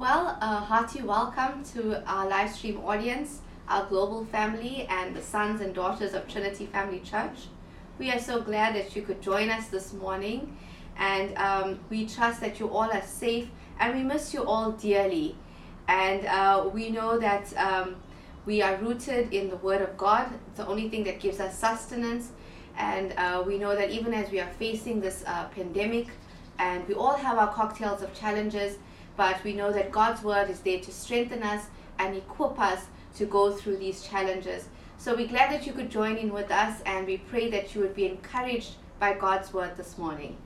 Well, a hearty welcome to our live stream audience, our global family, and the sons and daughters of Trinity Family Church. We are so glad that you could join us this morning, and um, we trust that you all are safe, and we miss you all dearly. And uh, we know that um, we are rooted in the Word of God, it's the only thing that gives us sustenance. And uh, we know that even as we are facing this uh, pandemic, and we all have our cocktails of challenges, but we know that God's word is there to strengthen us and equip us to go through these challenges. So we're glad that you could join in with us, and we pray that you would be encouraged by God's word this morning.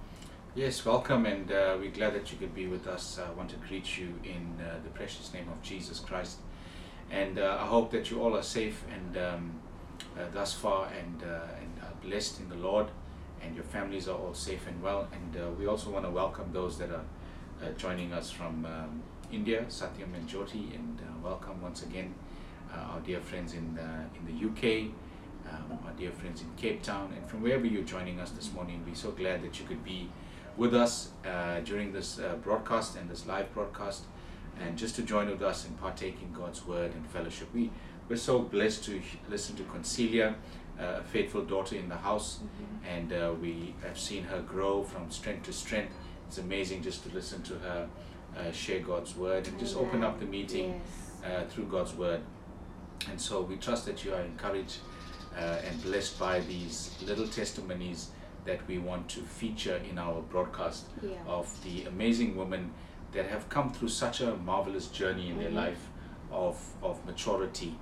Yes, welcome, and uh, we're glad that you could be with us. I want to greet you in uh, the precious name of Jesus Christ. And uh, I hope that you all are safe and um, uh, thus far and, uh, and are blessed in the Lord, and your families are all safe and well. And uh, we also want to welcome those that are joining us from um, India, Satyam and Jyoti, and uh, welcome once again uh, our dear friends in uh, in the UK, um, our dear friends in Cape Town, and from wherever you're joining us this morning. We're so glad that you could be with us uh, during this uh, broadcast and this live broadcast, and just to join with us and partake in God's word and fellowship. We we're so blessed to listen to Concilia, uh, a faithful daughter in the house, and uh, we have seen her grow from strength to strength. It's amazing just to listen to her uh, share God's word and just open up the meeting Yes. uh, through God's word. And so we trust that you are encouraged uh, and blessed by these little testimonies that we want to feature in our broadcast Yeah. of the amazing women that have come through such a marvelous journey in their Mhm. life of, of maturity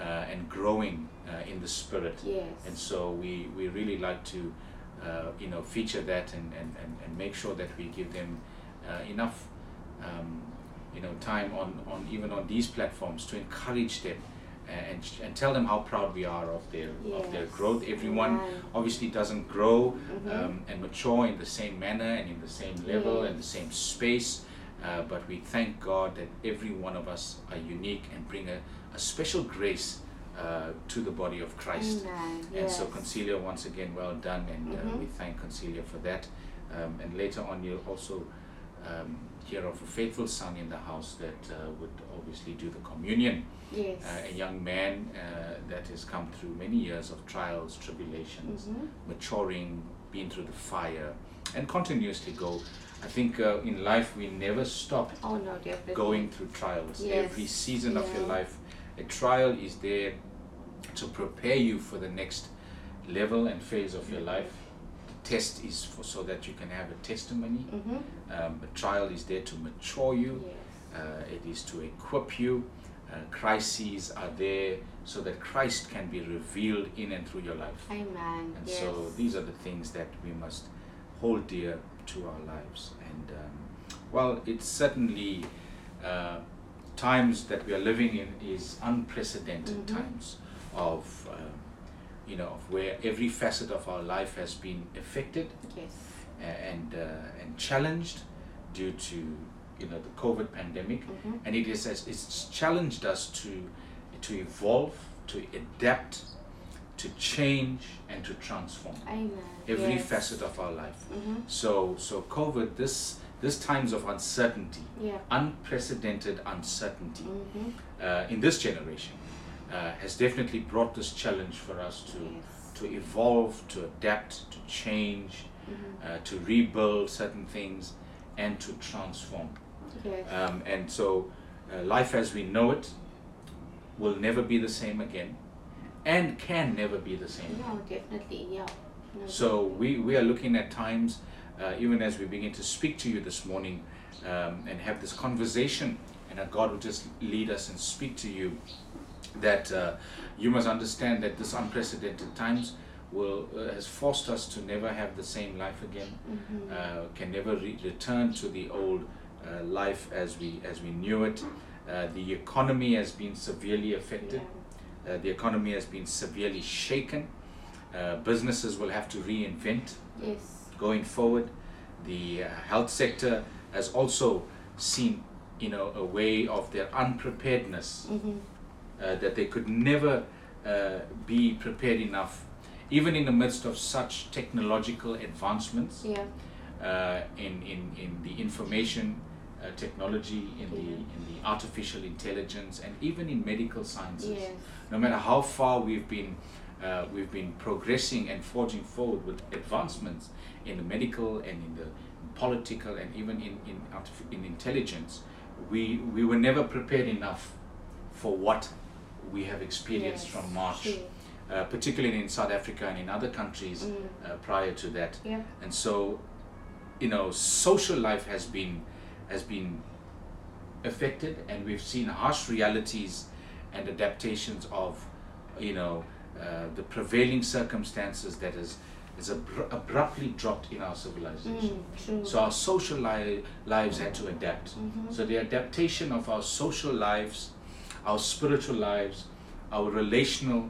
uh, and growing uh, in the spirit. Yes. And so we, we really like to, uh, you know, feature that and, and, and, and make sure that we give them uh, enough, um, you know, time on, on even on these platforms to encourage them and, and tell them how proud we are of their of their growth. Everyone Amen. obviously doesn't grow Mhm. um, and mature in the same manner and in the same level and the same space. Uh, but we thank God that every one of us are unique and bring a, a special grace uh, to the body of Christ. Amen. And so, Yes. Concilia, once again, well done, and uh, Mhm. we thank Concilia for that. Um, and later on, you'll also um, hear of a faithful son in the house that uh, would obviously do the communion. Yes. Uh, a young man uh, that has come through many years of trials, tribulations, Mhm. maturing, been through the fire, and continuously go. I think uh, in life we never stop Oh no, going through trials. Yes. Every season of your life, a trial is there to prepare you for the next level and phase of your life. The test is for so that you can have a testimony. Mhm. Um, a trial is there to mature you. Yes. Uh, it is to equip you. Uh, crises are there so that Christ can be revealed in and through your life. Amen. And yes. so these are the things that we must hold dear to our lives. And um, well, it's certainly uh, times that we are living in is unprecedented Mhm. times of um, you know of where every facet of our life has been affected Yes. and uh, and challenged due to you know the COVID pandemic, Mhm. and it is as it's challenged us to to evolve, to adapt, to change, and to transform Amen. every yes. facet of our life. Mhm. So so COVID this this times of uncertainty, Yeah. unprecedented uncertainty Mhm. uh, in this generation uh, has definitely brought this challenge for us to Yes. to evolve, to adapt, to change, Mhm. uh, to rebuild certain things, and to transform. Yes. Um, and so, uh, life as we know it will never be the same again, and can never be the same. no, definitely. Yeah. No, So we, we are looking at times, uh, even as we begin to speak to you this morning um, and have this conversation, and that God will just lead us and speak to you, that uh, you must understand that this unprecedented times will uh, has forced us to never have the same life again, Mhm. uh, can never re- return to the old uh, life as we as we knew it. Uh, the economy has been severely affected. Yeah. Uh, the economy has been severely shaken. Uh, businesses will have to reinvent Yes. going forward. The uh, health sector has also seen, you know, a way of their unpreparedness Mhm. Uh, that they could never uh, be prepared enough, even in the midst of such technological advancements Yeah. uh, in, in, in the information uh, technology, in the in the artificial intelligence, and even in medical sciences. Yes. No matter how far we've been uh, we've been progressing and forging forward with advancements in the medical and in the political and even in in, in intelligence, we we were never prepared enough for what we have experienced Yes, from March, uh, particularly in South Africa and in other countries Mm. uh, prior to that. Yeah. And so, you know, social life has been has been affected, and we've seen harsh realities and adaptations of, you know, uh, the prevailing circumstances that is is abru- abruptly dropped in our civilization. Mm. So our social li- lives had to adapt. Mhm. So the adaptation of our social lives, our spiritual lives, our relational,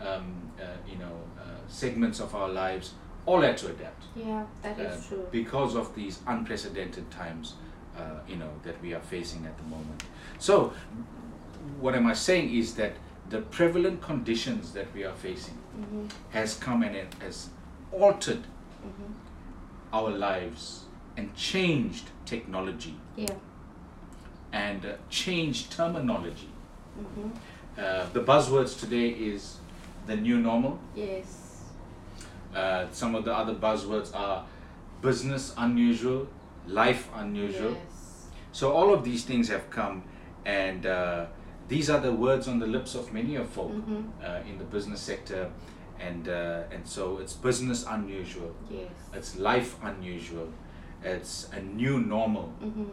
um, uh, you know, uh, segments of our lives, all had to adapt Yeah, that is uh, true. because of these unprecedented times, uh, you know, that we are facing at the moment. So, what am I saying is that the prevalent conditions that we are facing Mm-hmm. has come and it has altered Mm-hmm. our lives and changed technology Yeah. and uh, changed terminology. Mm-hmm. Uh, the buzzwords today is the new normal. Yes. Uh, some of the other buzzwords are business unusual, life unusual. Yes. So all of these things have come, and uh, these are the words on the lips of many of folk Mm-hmm. uh, in the business sector, and uh, and so it's business unusual, Yes. it's life unusual, it's a new normal, Mm-hmm.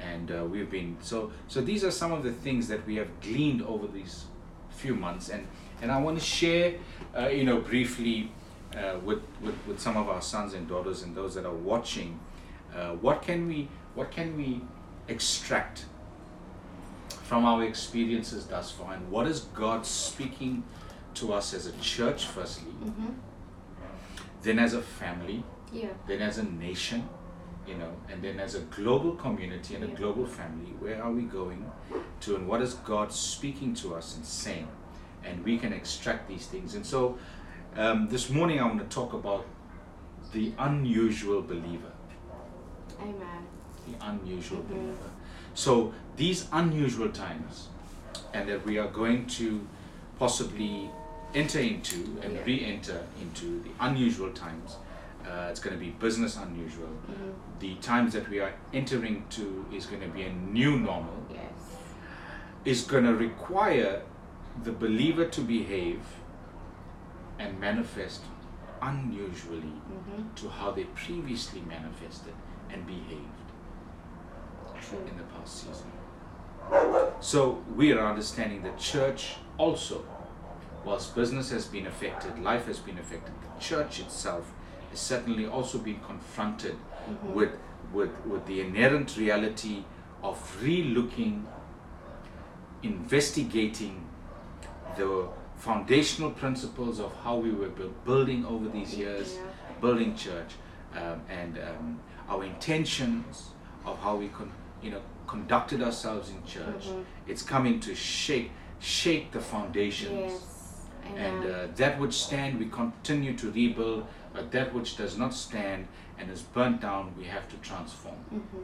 And uh, we've been so so these are some of the things that we have gleaned over these few months. And and i want to share uh, you know briefly uh, with, with with some of our sons and daughters and those that are watching uh, what can we what can we extract from our experiences thus far? And what is god speaking to us as a church firstly? Mm-hmm. then as a family? Yeah. then as a nation, you know, and then as a global community and a global family, where are we going to and what is God speaking to us and saying? And we can extract these things. And so um, this morning I want to talk about the unusual believer. Amen. The unusual Mhm. believer. So these unusual times, and that we are going to possibly enter into and Yeah. re enter into the unusual times. Uh, it's going to be business unusual. Mm-hmm. The times that we are entering to is going to be a new normal, Yes. is going to require the believer to behave and manifest unusually Mm-hmm. to how they previously manifested and behaved True. in the past season. So we are understanding that church also, whilst business has been affected, life has been affected, the church itself has certainly also been confronted Mhm. with, with, with the inherent reality of re-looking, investigating the foundational principles of how we were bu- building over these years, building church, um, and um, our intentions of how we con- you know conducted ourselves in church. Mhm. It's coming to shake shake the foundations. Yes. And uh, that which stand, we continue to rebuild, but that which does not stand and is burnt down, we have to transform. mm-hmm.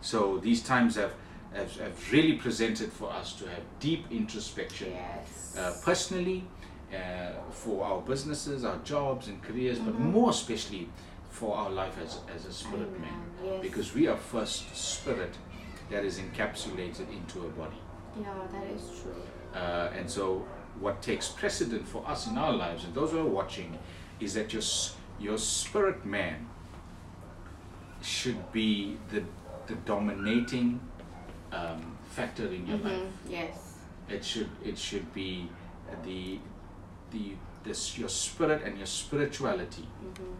So these times have, have, have really presented for us to have deep introspection Yes. uh, personally, uh, for our businesses, our jobs and careers, but Mhm. more especially for our life as, as a spirit Amen. man. Yes. Because we are first spirit that is encapsulated into a body. yeah, that is true. Uh, and so, what takes precedent for us in our lives, and those who are watching, is that your your spirit man should be the the dominating um, factor in your life. Mm-hmm. Yes. It should it should be the the this your spirit and your spirituality Mm-hmm.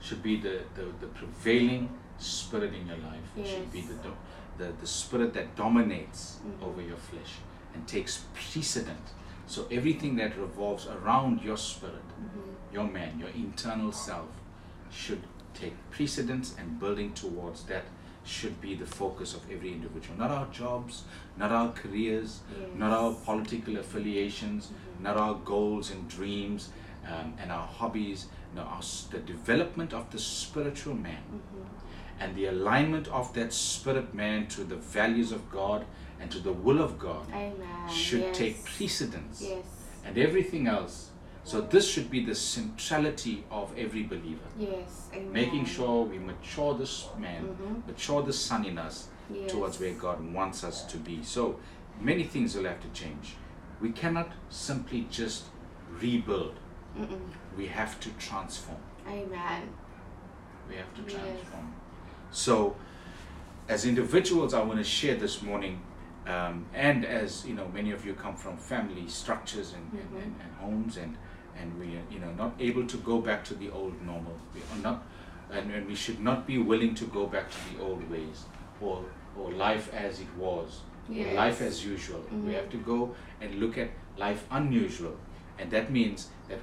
should be the, the, the prevailing spirit in your life. It should be the, do, the the spirit that dominates Mhm. over your flesh and takes precedent. So everything that revolves around your spirit, Mm-hmm. your man, your internal self, should take precedence and building towards that should be the focus of every individual. Not our jobs, not our careers, not our political affiliations, Mhm. not our goals and dreams um, and our hobbies. No, our, the development of the spiritual man. Mm-hmm. and the alignment of that spirit man to the values of God and to the will of God Amen. should yes. take precedence Yes. and everything else. So this should be the centrality of every believer. Yes. Amen. Making sure we mature this man, Mhm. mature the son in us Yes. towards where God wants us to be. So many things will have to change. We cannot simply just rebuild. Mm-mm. We have to transform. Amen. We have to Yes. transform. So, as individuals, I want to share this morning, um, and as you know, many of you come from family structures and, and, Mhm. and, and homes, and and we are you know not able to go back to the old normal. We are not, and, and we should not be willing to go back to the old ways or or life as it was, or life as usual. We Mhm. have to go and look at life unusual, and that means that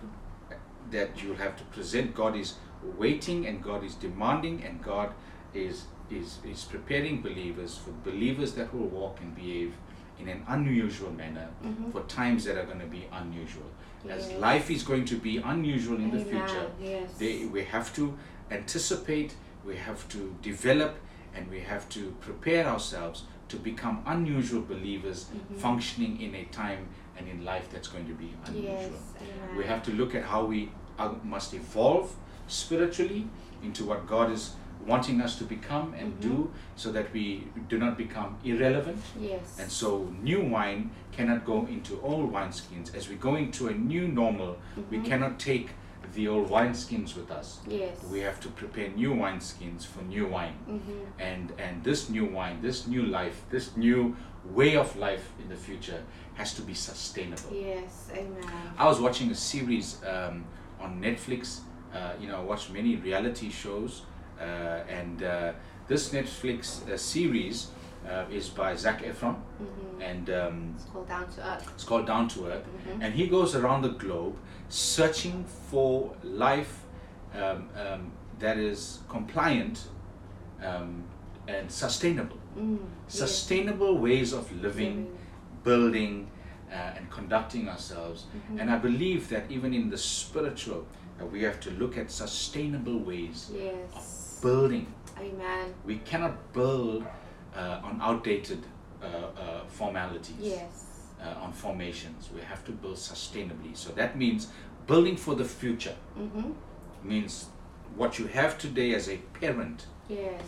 that you'll have to present God is waiting and God is demanding and God is is is preparing believers for believers that will walk and behave in an unusual manner Mhm. for times that are going to be unusual. As life is going to be unusual in the future, Yes. they, we have to anticipate, we have to develop, and we have to prepare ourselves to become unusual believers Mhm. functioning in a time and in life that's going to be unusual. Yes. We have to look at how we uh, must evolve spiritually into what God is wanting us to become and Mhm. do so that we do not become irrelevant. Yes. And so, new wine cannot go into old wineskins. As we go into a new normal, we Mhm. cannot take the old wineskins with us. Yes. We have to prepare new wineskins for new wine. Mm-hmm. And, and this new wine, this new life, this new way of life in the future has to be sustainable. Yes. Amen. I was watching a series um, on Netflix. Uh, you know, I watch many reality shows, and uh, this Netflix uh, series uh, is by Zac Efron, Mm-hmm. and um, It's called Down to Earth. it's called Down to Earth. Mhm. And he goes around the globe searching for life um, um, that is compliant um, and sustainable. Mm. yes. Sustainable ways of living, building, uh, and conducting ourselves. Mhm. And I believe that even in the spiritual, uh, we have to look at sustainable ways Yes. of building. Amen. We cannot build uh, on outdated uh, uh, formalities, Yes. uh, on formations. We have to build sustainably. So that means building for the future. Mm-hmm. Means what you have today as a parent, Yes.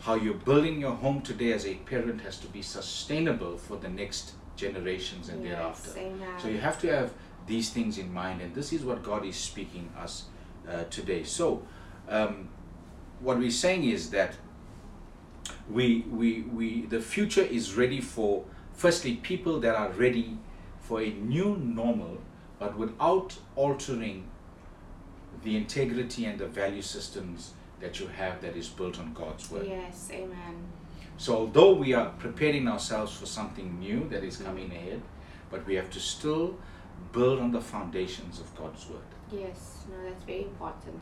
how you're building your home today as a parent has to be sustainable for the next generations and yes. thereafter. Amen. So you have to have these things in mind, and this is what God is speaking us uh, today. So, um, what we're saying is that we, we, we, the future is ready for, firstly, people that are ready for a new normal, but without altering the integrity and the value systems that you have that is built on God's word. Yes. Amen. So although we are preparing ourselves for something new that is coming mm-hmm. ahead, but we have to still build on the foundations of God's word. Yes. No, that's very important.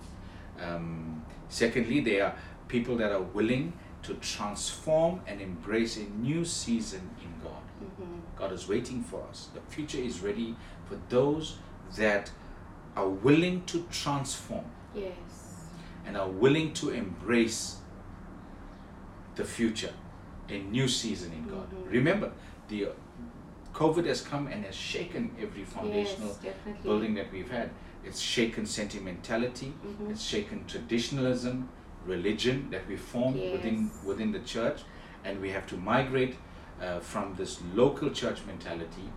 Um, secondly, there are people that are willing to transform and embrace a new season in God. Mm-hmm. God is waiting for us. The future is ready for those that are willing to transform Yes. and are willing to embrace the future, a new season in God. Mhm. Remember, the COVID has come and has shaken every foundational yes, building that we've had. It's shaken sentimentality, Mhm. it's shaken traditionalism, religion that we formed within Yes. within the church, and we have to migrate uh, from this local church mentality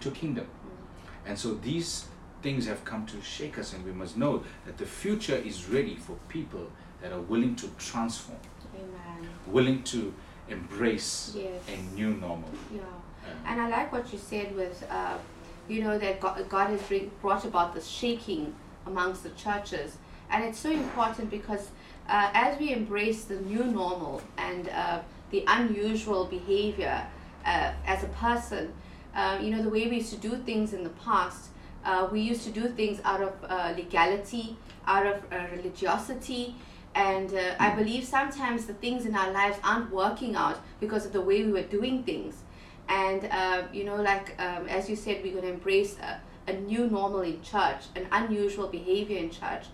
to kingdom. Mm. And so these things have come to shake us, and we must know that the future is ready for people that are willing to transform, Amen. willing to embrace Yes. a new normal. Yeah. Um, And I like what you said with, uh, you know, that God, has bring, brought about this shaking amongst the churches. And it's so important because uh, as we embrace the new normal and uh, the unusual behavior uh, as a person, uh, you know, the way we used to do things in the past, uh, we used to do things out of uh, legality, out of religiosity. And I believe sometimes the things in our lives aren't working out because of the way we were doing things and uh, you know like um, as you said we're going to embrace a, a new normal in church an unusual behavior in church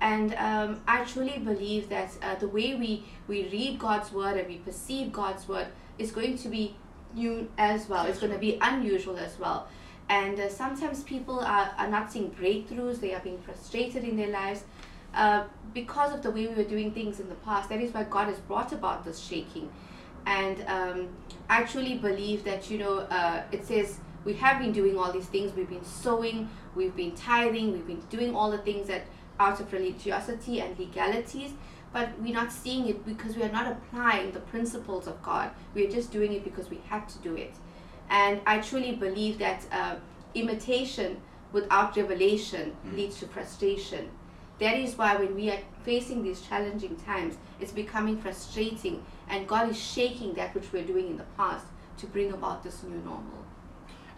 And um, I truly believe that uh, the way we, we read God's word and we perceive God's word is going to be new as well. It's going to be unusual as well. And uh, sometimes people are, are not seeing breakthroughs, they are being frustrated in their lives uh, because of the way we were doing things in the past. That is why God has brought about this shaking. And um, I truly believe that, you know, uh, it says we have been doing all these things. We've been sowing, we've been tithing, we've been doing all the things that out of religiosity and legalities but we're not seeing it because we are not applying the principles of God. We are just doing it because we have to do it. And I truly believe that uh, imitation without revelation Mm. leads to frustration. That is why when we are facing these challenging times, it's becoming frustrating, and God is shaking that which we're doing in the past to bring about this new normal.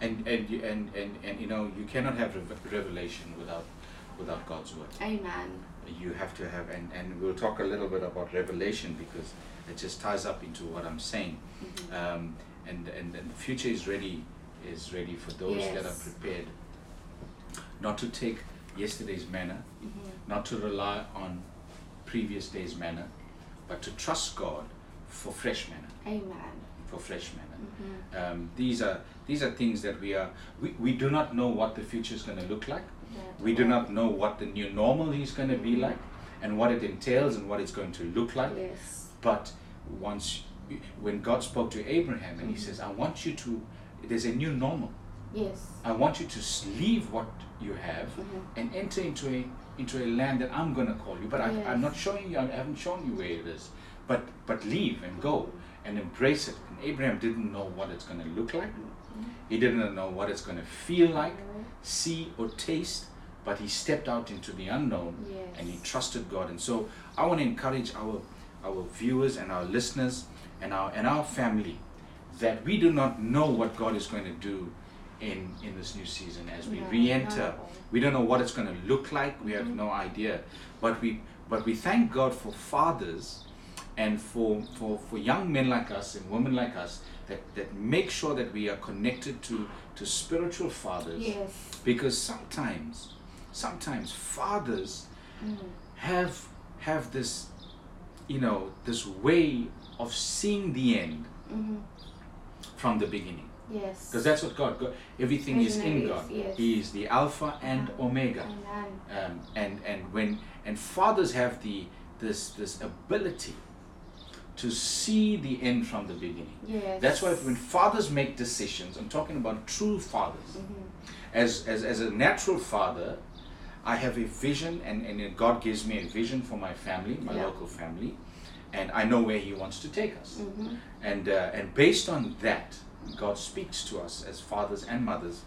And and you, and, and and you know you cannot have rev- revelation without without God's word. Amen. You have to have and and we'll talk a little bit about revelation because it just ties up into what I'm saying. Mhm. Um, and, and and the future is ready is ready for those that are prepared not to take yesterday's manna, Mhm. not to rely on previous day's manna, but to trust God for fresh manna, Amen. for fresh manna. Mhm. Um, these are these are things that we are we, we do not know what the future is going to look like. That We do not know what the new normal is going to be like, and what it entails, and what it's going to look like. Yes. But once, when God spoke to Abraham and He Mhm. says, "I want you to," there's a new normal. Yes. I want you to leave what you have Mhm. and enter into a into a land that I'm going to call you. But I, I'm not showing you. I haven't shown you where it is. But but leave and go and embrace it. And Abraham didn't know what it's going to look like. He didn't know what it's going to feel like, see or taste. But he stepped out into the unknown Yes. and he trusted God. And so I want to encourage our our viewers and our listeners and our and our family that we do not know what God is going to do in in this new season as we No, re-enter. all. We don't know what it's going to look like. We have Mhm. no idea. But we but we thank God for fathers and for, for, for young men like us and women like us that, that make sure that we are connected to, to spiritual fathers Yes. because sometimes sometimes fathers Mm. have have this you know this way of seeing the end Mhm. from the beginning Yes. because that's what God, God everything is in God yes. he is the alpha and Uh-huh. omega Amen. um, and and when and fathers have the this this ability to see the end from the beginning Yes. that's why when fathers make decisions i'm talking about true fathers Mhm. as, as, as a natural father, I have a vision, and, and God gives me a vision for my family, my Yeah. local family, and I know where He wants to take us. Mhm. And, uh, and based on that, God speaks to us as fathers and mothers,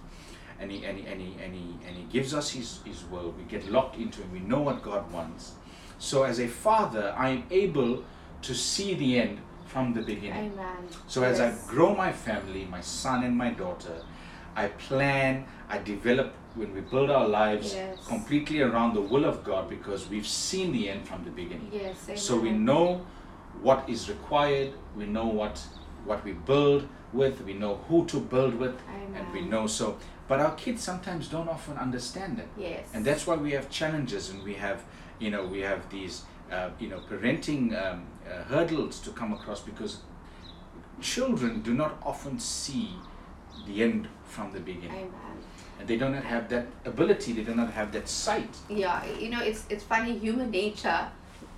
and He, and he, and he, and he, and he gives us his, his word. We get locked into Him, we know what God wants. So, as a father, I am able to see the end from the beginning. Amen. So as I grow my family, my son and my daughter, I plan, I develop when we build our lives Yes. completely around the will of God because we've seen the end from the beginning. Yes. Amen. So we know what is required, we know what what we build with, we know who to build with, and we know so but our kids sometimes don't often understand it. Yes. and that's why we have challenges and we have you know we have these uh, you know parenting um, uh, hurdles to come across because children do not often see the end from the beginning and they do not have that ability they do not have that sight Yeah. You know, it's it's funny. Human nature.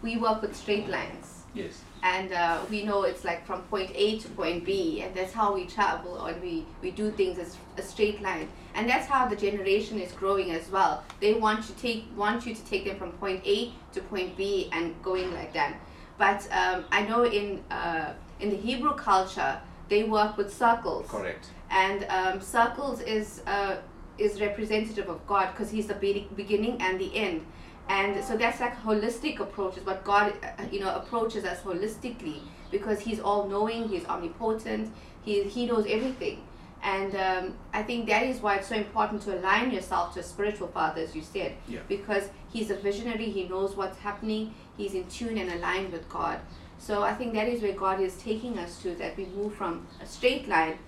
We work with straight lines. Yes. And uh, we know it's like from point A to point B, and that's how we travel or we, we do things as a straight line, and that's how the generation is growing as well. They want to take want you to take them from point A to point B and going like that. But um, I know in uh, in the Hebrew culture they work with circles, correct. And um, circles is uh, is representative of God because He's the be- beginning and the end, and so that's like holistic approach is what God uh, you know approaches us holistically because He's all knowing, He's omnipotent, He He knows everything, and um, I think that is why it's so important to align yourself to a spiritual father, as you said, Yeah. because He's a visionary, He knows what's happening, He's in tune and aligned with God. So I think that is where God is taking us to that we move from a straight line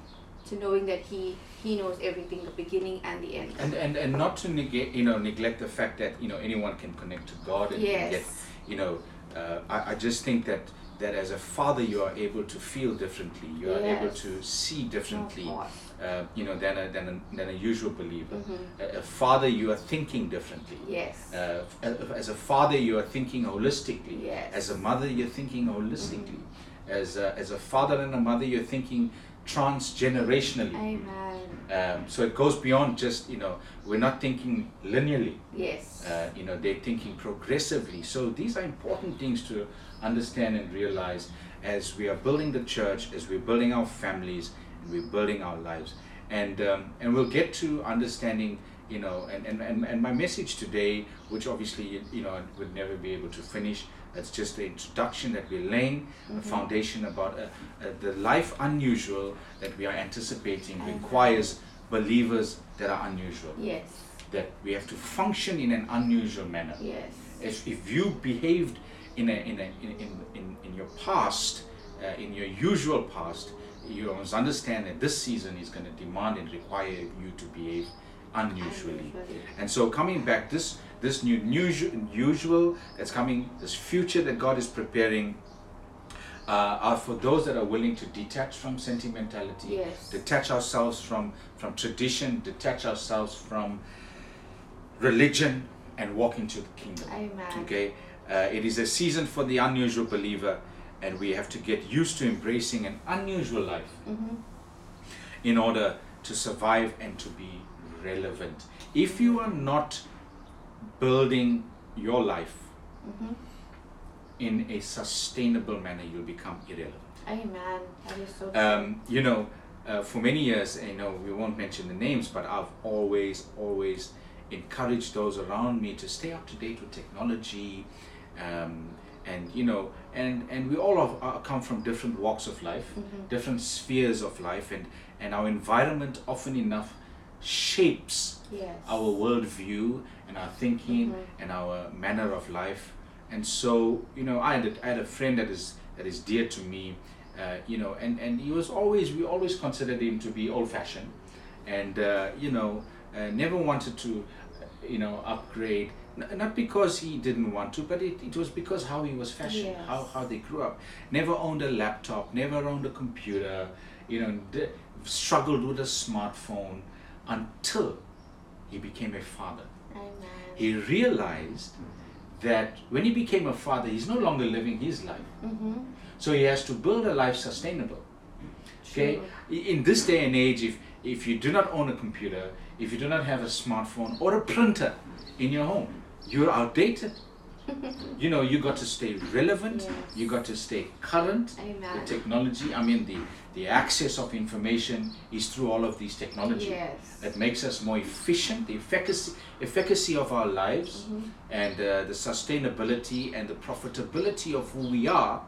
to knowing that He He knows everything, the beginning and the end. and and and not to negate you know neglect the fact that you know anyone can connect to god and can get you know uh, I, I just think that that as a father you are able to feel differently you are able to see differently uh, you know than a, than a, than a usual believer Mhm. a, a father you are thinking differently Yes. uh, as a father you are thinking holistically Yes. as a mother you're thinking holistically as a, as a father and a mother you're thinking transgenerationally Amen. Um, so it goes beyond just you know we're not thinking linearly. Yes. uh, you know they're thinking progressively. So these are important things to understand and realize as we are building the church as we're building our families and we're building our lives. And um, and we'll get to understanding you know and, and, and, and my message today which obviously you, you know would never be able to finish it's just the introduction that we're laying a foundation about uh, uh, the life unusual that we are anticipating requires believers that are unusual yes. that we have to function in an unusual manner. Yes. If, if you behaved in, a, in, a, in, in, in, in your past, uh, in your usual past, you must understand that this season is going to demand and require you to behave unusually. And so coming back, this this new usual, usual that's coming, this future that God is preparing, uh, are for those that are willing to detach from sentimentality, Yes. detach ourselves from from tradition, detach ourselves from religion, and walk into the kingdom. Amen. Okay, uh, it is a season for the unusual believer, and we have to get used to embracing an unusual life Mm-hmm. in order to survive and to be relevant. If you are not building your life Mm-hmm. in a sustainable manner, you'll become irrelevant. Amen. That is so true. Um, you know, uh, for many years, you know, we won't mention the names, but I've always, always encouraged those around me to stay up to date with technology, um, and you know, and and we all have, uh, come from different walks of life, Mhm. different spheres of life, and and our environment often enough shapes yes. our worldview and our thinking Mhm. and our manner of life. And so, you know, I had a, I had a friend that is that is dear to me, uh, you know, and and he was always we always considered him to be old-fashioned, and uh, you know, uh, never wanted to, uh, you know, upgrade. N- not because he didn't want to, but it, it was because how he was fashioned, Yes. how, how they grew up. Never owned a laptop, never owned a computer, you know, d- struggled with a smartphone until he became a father. Amen. He realized that when he became a father, he's no longer living his life. Mm-hmm. So he has to build a life sustainable. Okay? In this day and age, if, if you do not own a computer, if you do not have a smartphone or a printer in your home, you're outdated. You know, you got to stay relevant, Yes. you got to stay current. Amen. The technology, I mean, the, the access of information is through all of these technology. Yes. That makes us more efficient, the efficacy, efficacy of our lives, Mhm. and uh, the sustainability and the profitability of who we are,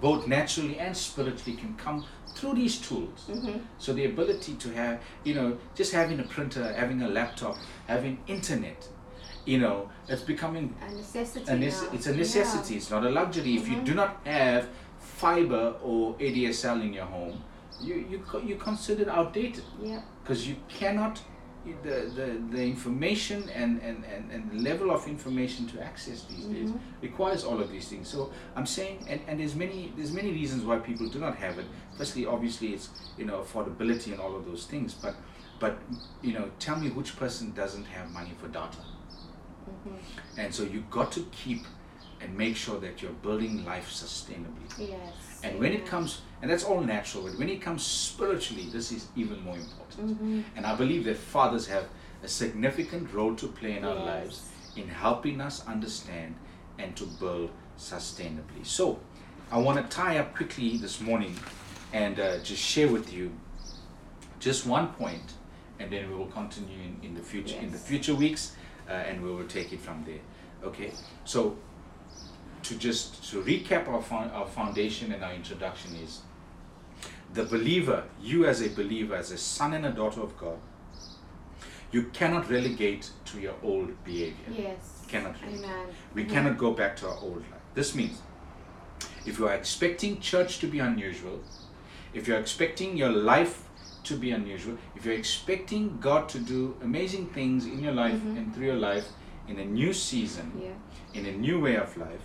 both naturally and spiritually, can come through these tools. Mhm. So the ability to have, you know, just having a printer, having a laptop, having internet, you know, it's becoming A necessity. a nece- it's a necessity. It's not a luxury. If you Mhm. do not have fiber or ADSL in your home, you you you considered outdated Yeah. yeah. because you cannot the, the, the information and, and, and, and the level of information to access these days Mhm. requires all of these things so i'm saying and, and there's many there's many reasons why people do not have it firstly obviously it's you know affordability and all of those things but but you know tell me which person doesn't have money for data And so you got to keep and make sure that you're building life sustainably Yes. and when it comes and that's all natural but when it comes spiritually this is even more important Mhm. and I believe that fathers have a significant role to play in our lives in helping us understand and to build sustainably. So, I want to tie up quickly this morning and uh, just share with you just one point, and then we will continue in, in the future in the future weeks, uh, and we will take it from there. Okay, so to just to recap our fo- our foundation and our introduction is the believer, you as a believer, as a son and a daughter of God, you cannot relegate to your old behavior. Yes. Cannot really. Amen. We cannot go back to our old life. This means if you are expecting church to be unusual, if you're expecting your life to be unusual, if you're expecting God to do amazing things in your life Mhm. and through your life in a new season, Yeah. in a new way of life,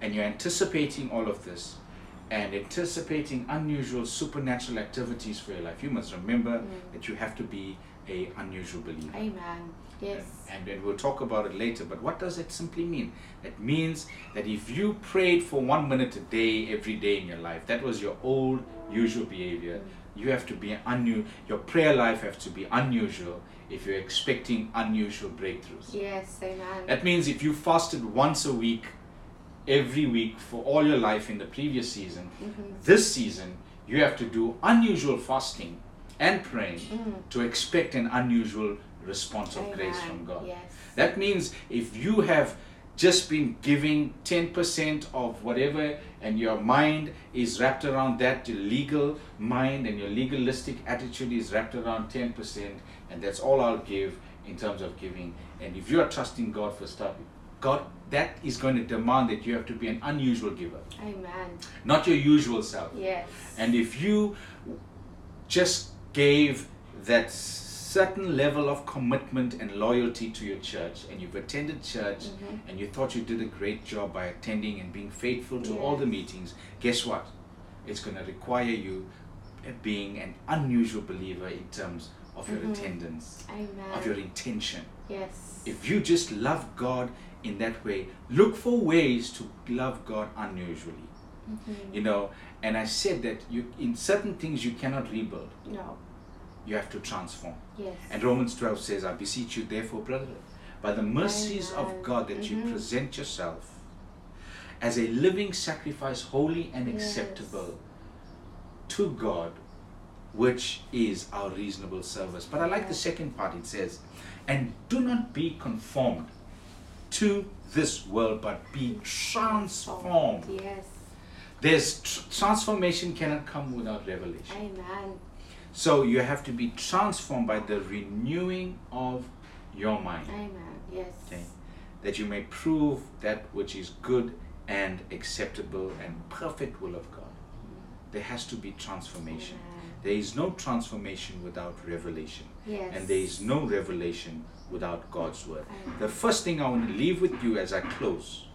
and you're anticipating all of this and anticipating unusual supernatural activities for your life, you must remember Mm. that you have to be a unusual believer. Amen. Yes. And, and we'll talk about it later. But what does it simply mean? It means that if you prayed for one minute a day every day in your life, that was your old usual behavior. You have to be unusual. Your prayer life has to be unusual if you're expecting unusual breakthroughs. Yes. Amen. That means if you fasted once a week, every week for all your life in the previous season, Mhm. this season you have to do unusual fasting and praying Mm. to expect an unusual response of grace from God. Yes. That means if you have just been giving 10% of whatever and your mind is wrapped around that, your legal mind and your legalistic attitude is wrapped around 10%, and that's all I'll give in terms of giving. And if you are trusting God for stuff, God, that is going to demand that you have to be an unusual giver, Amen. not your usual self. Yes. And if you just gave that certain level of commitment and loyalty to your church, and you've attended church, Mhm. and you thought you did a great job by attending and being faithful to all the meetings, guess what? It's going to require you being an unusual believer in terms of your Mhm. attendance, Amen. of your intention. yes. If you just love God in that way, look for ways to love God unusually. Mhm. You know, and I said that you in certain things you cannot rebuild. No. You have to transform. Yes. And Romans 12 says, I beseech you, therefore, brethren, by the mercies of God, that you Mhm. present yourself as a living sacrifice, holy and Yes. acceptable to God, which is our reasonable service. But I like the second part, it says, and do not be conformed to this world, but be transformed. Yes. There's tr- transformation cannot come without revelation. Amen. So you have to be transformed by the renewing of your mind, Amen. Yes. okay? that you may prove that which is good and acceptable and perfect will of God. Mm-hmm. There has to be transformation. Amen. There is no transformation without revelation, Yes. and there is no revelation without God's word. Amen. The first thing I want to leave with you as I close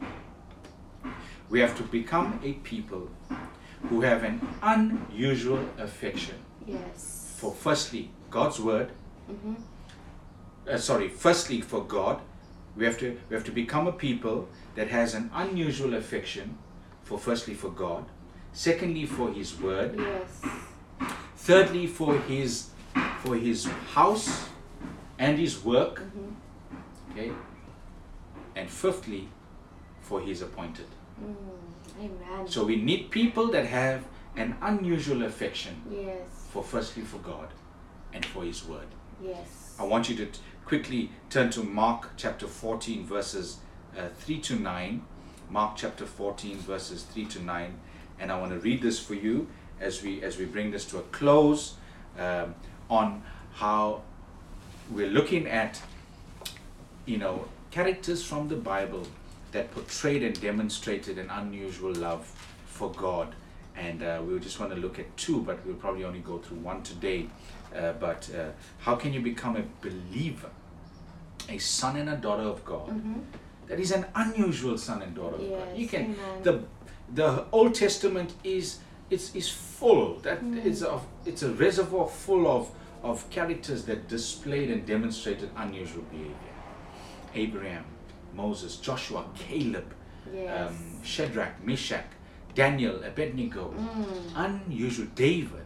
we have to become a people who have an unusual affection Yes. for firstly God's word Mhm. uh, sorry firstly for god we have to we have to become a people that has an unusual affection for firstly for god secondly for his word Yes. thirdly for his for his house and his work Mhm. okay and fifthly for his appointed Mm. Amen. so we need people that have an unusual affection yes. For firstly for god and for his word Yes. I want you to t- quickly turn to Mark chapter 14, verses uh, 3 to 9. Mark chapter 14, verses 3 to 9. And I want to read this for you as we, as we bring this to a close um, on how we're looking at, you know, characters from the Bible that portrayed and demonstrated an unusual love for God. And uh, we just want to look at two, but we'll probably only go through one today. Uh, but uh, how can you become a believer, a son and a daughter of God? Mhm. That is an unusual son and daughter of God. You can amen. the the Old Testament is it's is full. That Mm. it's a it's a reservoir full of of characters that displayed and demonstrated unusual behavior. Abraham, Moses, Joshua, Caleb, Yes. um, Shadrach, Meshach, Daniel, Abednego, Mm. unusual David,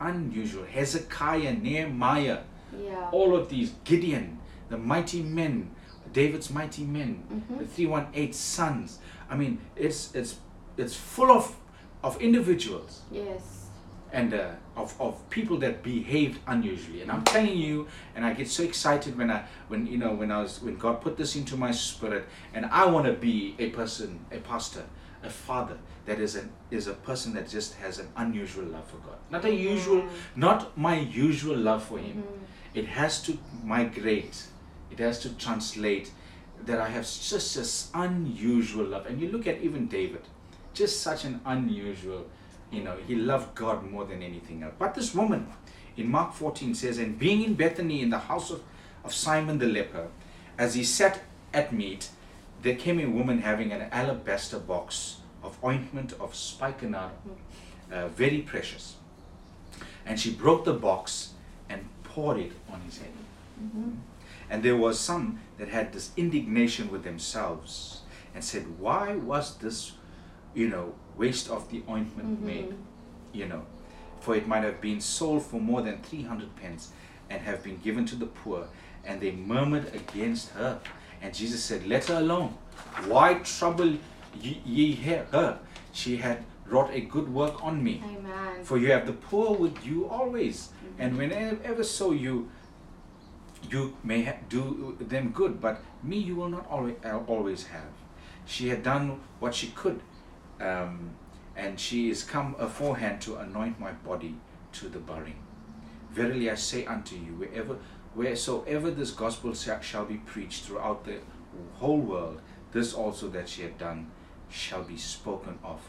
unusual Hezekiah, Nehemiah, Yeah. all of these Gideon, the mighty men, David's mighty men, Mhm. the 318 sons. I mean, it's it's it's full of of individuals Yes. and uh, of, of people that behaved unusually and i'm telling you and i get so excited when i when you know when i was when god put this into my spirit and i want to be a person a pastor a father that is an is a person that just has an unusual love for god. Not a usual Amen. not my usual love for him. Mhm. it has to migrate. It has to translate that i have just this unusual love. And you look at even david just such an unusual you know he loved god more than anything else. But this woman in Mark 14 says, And being in Bethany in the house of, of Simon the leper, as he sat at meat, there came a woman having an alabaster box of ointment of spikenard, uh, very precious. And she broke the box and poured it on his head. And there was some that had this indignation with themselves and said, Why was this, you know, waste of the ointment made? You know, for it might have been sold for more than 300 pence and have been given to the poor. And they murmured against her. And Jesus said, Let her alone. Why trouble ye, her? She had wrought a good work on me. Amen. For you have the poor with you always, and whenever so you you may ha- do them good, but me you will not always always have. She had done what she could, um, and she is come aforehand to anoint my body to the burying. Verily I say unto you, wherever wheresoever this gospel shall be preached throughout the whole world, this also that she had done shall be spoken of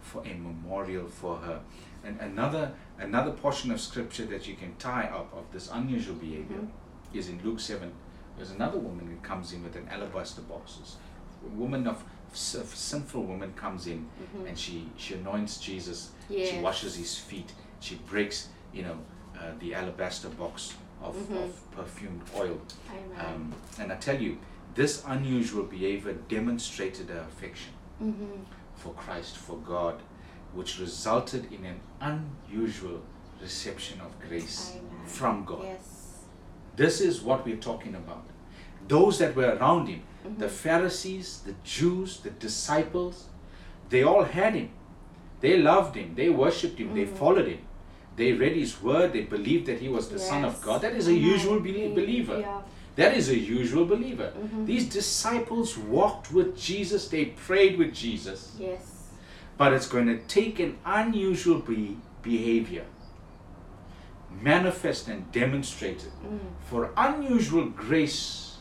for a memorial for her. And another another portion of scripture that you can tie up of this unusual behavior Mhm. is in Luke seven. There's another woman who comes in with an alabaster box. A woman of, sinful woman comes in Mhm. and she she anoints Jesus. She washes his feet. She breaks you know uh, the alabaster box of, Mhm. of perfumed oil. Um, and I tell you, this unusual behavior demonstrated her affection mm-hmm. for Christ, for God, which resulted in an unusual reception of grace from God. Yes. This is what we're talking about. Those that were around him, the Mhm. Pharisees, the Jews, the disciples, they all had him. They loved him, they worshipped him, they Mhm. followed him. They read his word, they believed that he was the Son of God. That is a Amen. usual belie- believer. Yeah. That is a usual believer. Mhm. These disciples walked with Jesus, they prayed with Jesus, Yes. but it's going to take an unusual be- behavior, manifest and demonstrated, Mm. for unusual grace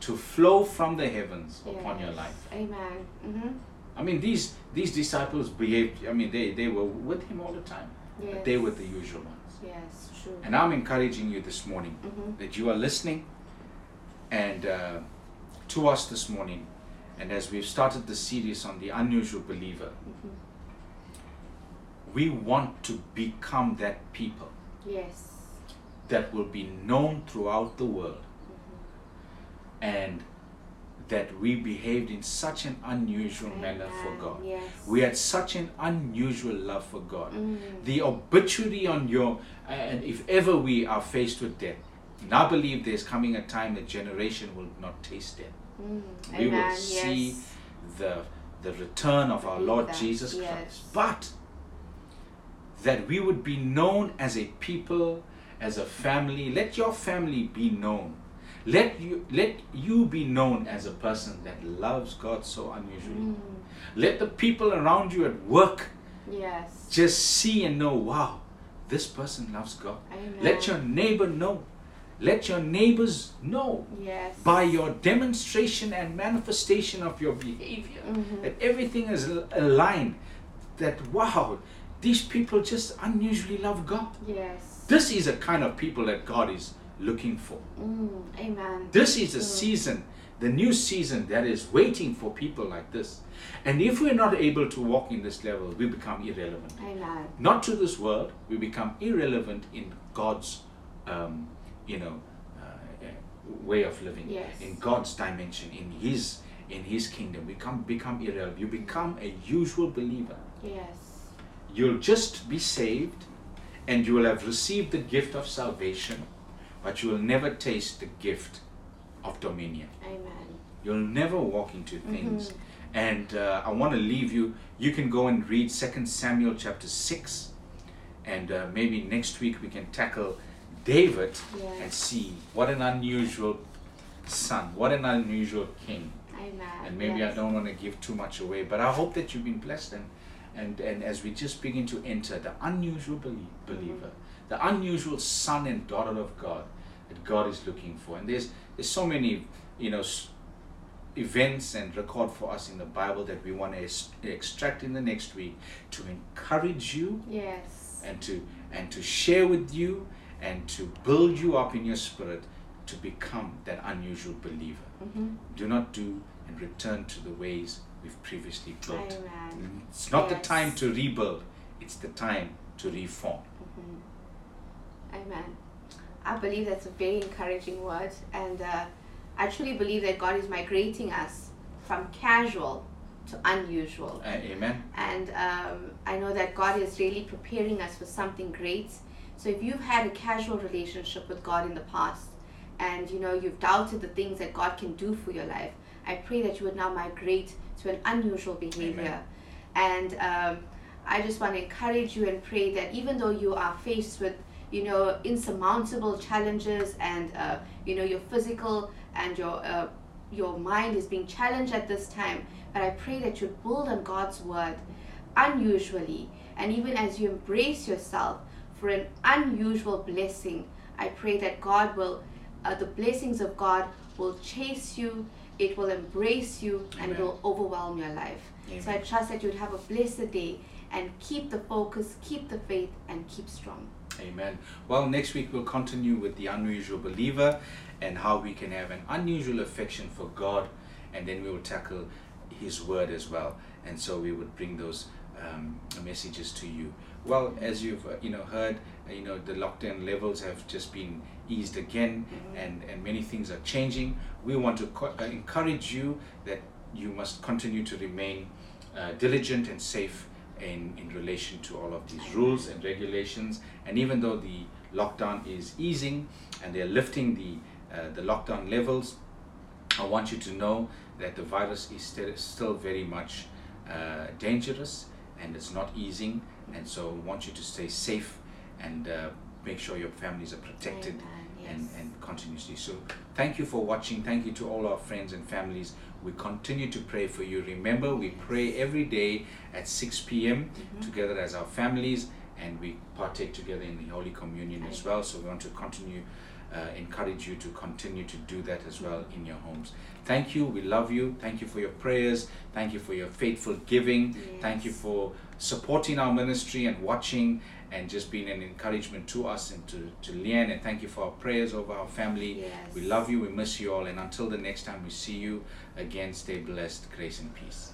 to flow from the heavens upon your life. Amen. Mm-hmm. I mean, these these disciples behaved. I mean, they they were with him all the time. Yes. They were the usual ones. Yes. True. And I'm encouraging you this morning mm-hmm. that you are listening and uh, to us this morning. And as we've started the series on the unusual believer, Mm-hmm. we want to become that people Yes. that will be known throughout the world Mm-hmm. and that we behaved in such an unusual manner for God. Yes. We had such an unusual love for God. Mm. The obituary on your, and if ever we are faced with death, and I believe there's coming a time that generation will not taste death. Mm. We will see yes. the the return of our Lord that, Jesus yes. Christ. But that we would be known as a people, as a family. Let your family be known. Let you let you be known as a person that loves God so unusually. Mm. Let the people around you at work Yes. just see and know, wow, this person loves God. Let your neighbor know. Let your neighbors know Yes. by your demonstration and manifestation of your behavior Mhm. that everything is aligned. That wow, these people just unusually love God. Yes. This is a kind of people that God is looking for. Mm. Amen. This is a Mm. season, the new season that is waiting for people like this. And if we're not able to walk in this level, we become irrelevant. Amen. Not to this world, we become irrelevant in God's, um, you know, uh, uh, way of living. Yes. In God's dimension, in His in His kingdom, we come become irrelevant. You become a usual believer. Yes. You'll just be saved, and you will have received the gift of salvation, but you will never taste the gift of dominion. Amen. You'll never walk into things. Mhm. And uh, I want to leave you. You can go and read Second Samuel chapter six, and uh, maybe next week we can tackle David and see what an unusual son, what an unusual king. Amen. And maybe yes. I don't want to give too much away, but I hope that you've been blessed and and, and as we just begin to enter the unusual belie- believer, the unusual son and daughter of God that God is looking for. And there's there's so many you know events and record for us in the Bible that we want to extract in the next week to encourage you Yes. and to and to share with you and to build you up in your spirit to become that unusual believer. Mhm. Do not do and return to the ways we've previously built. Amen. It's not the time to rebuild, it's the time to reform. Amen. I believe that's a very encouraging word, and uh, I truly believe that God is migrating us from casual to unusual. Uh, amen. And um, I know that God is really preparing us for something great. So if you've had a casual relationship with God in the past, and you know you've doubted the things that God can do for your life, I pray that you would now migrate to an unusual behavior. And um, I just want to encourage you and pray that even though you are faced with you know insurmountable challenges and uh, you know your physical and your uh, your mind is being challenged at this time. But i pray that you build on god's word unusually. And even as you embrace yourself for an unusual blessing i pray that god will uh, the blessings of god will chase you it will embrace you and it will overwhelm your life. So i trust that you'd have a blessed day and keep the focus keep the faith and keep strong Amen. Well, next week we'll continue with the unusual believer and how we can have an unusual affection for God, and then we will tackle His Word as well. And so we would bring those um, messages to you. Well, as you've uh, you know heard, uh, you know the lockdown levels have just been eased again, and and many things are changing. We want to co- uh, encourage you that you must continue to remain uh, diligent and safe in, in relation to all of these rules and regulations. And even though the lockdown is easing and they're lifting the, uh, the lockdown levels, I want you to know that the virus is still, still very much uh, dangerous and it's not easing. And so I want you to stay safe and uh, make sure your families are protected Amen. and, and continuously. So thank you for watching. Thank you to all our friends and families. We continue to pray for you. Remember, we pray every day at 6 p.m. Mhm. together as our families, and we partake together in the Holy Communion as well. So we want to continue, uh, encourage you to continue to do that as well in your homes. Thank you. We love you. Thank you for your prayers. Thank you for your faithful giving. Thank you for supporting our ministry and watching and just being an encouragement to us and to, to Leanne. And thank you for our prayers over our family. Yes. We love you. We miss you all. And until the next time we see you again, stay blessed. Grace and peace.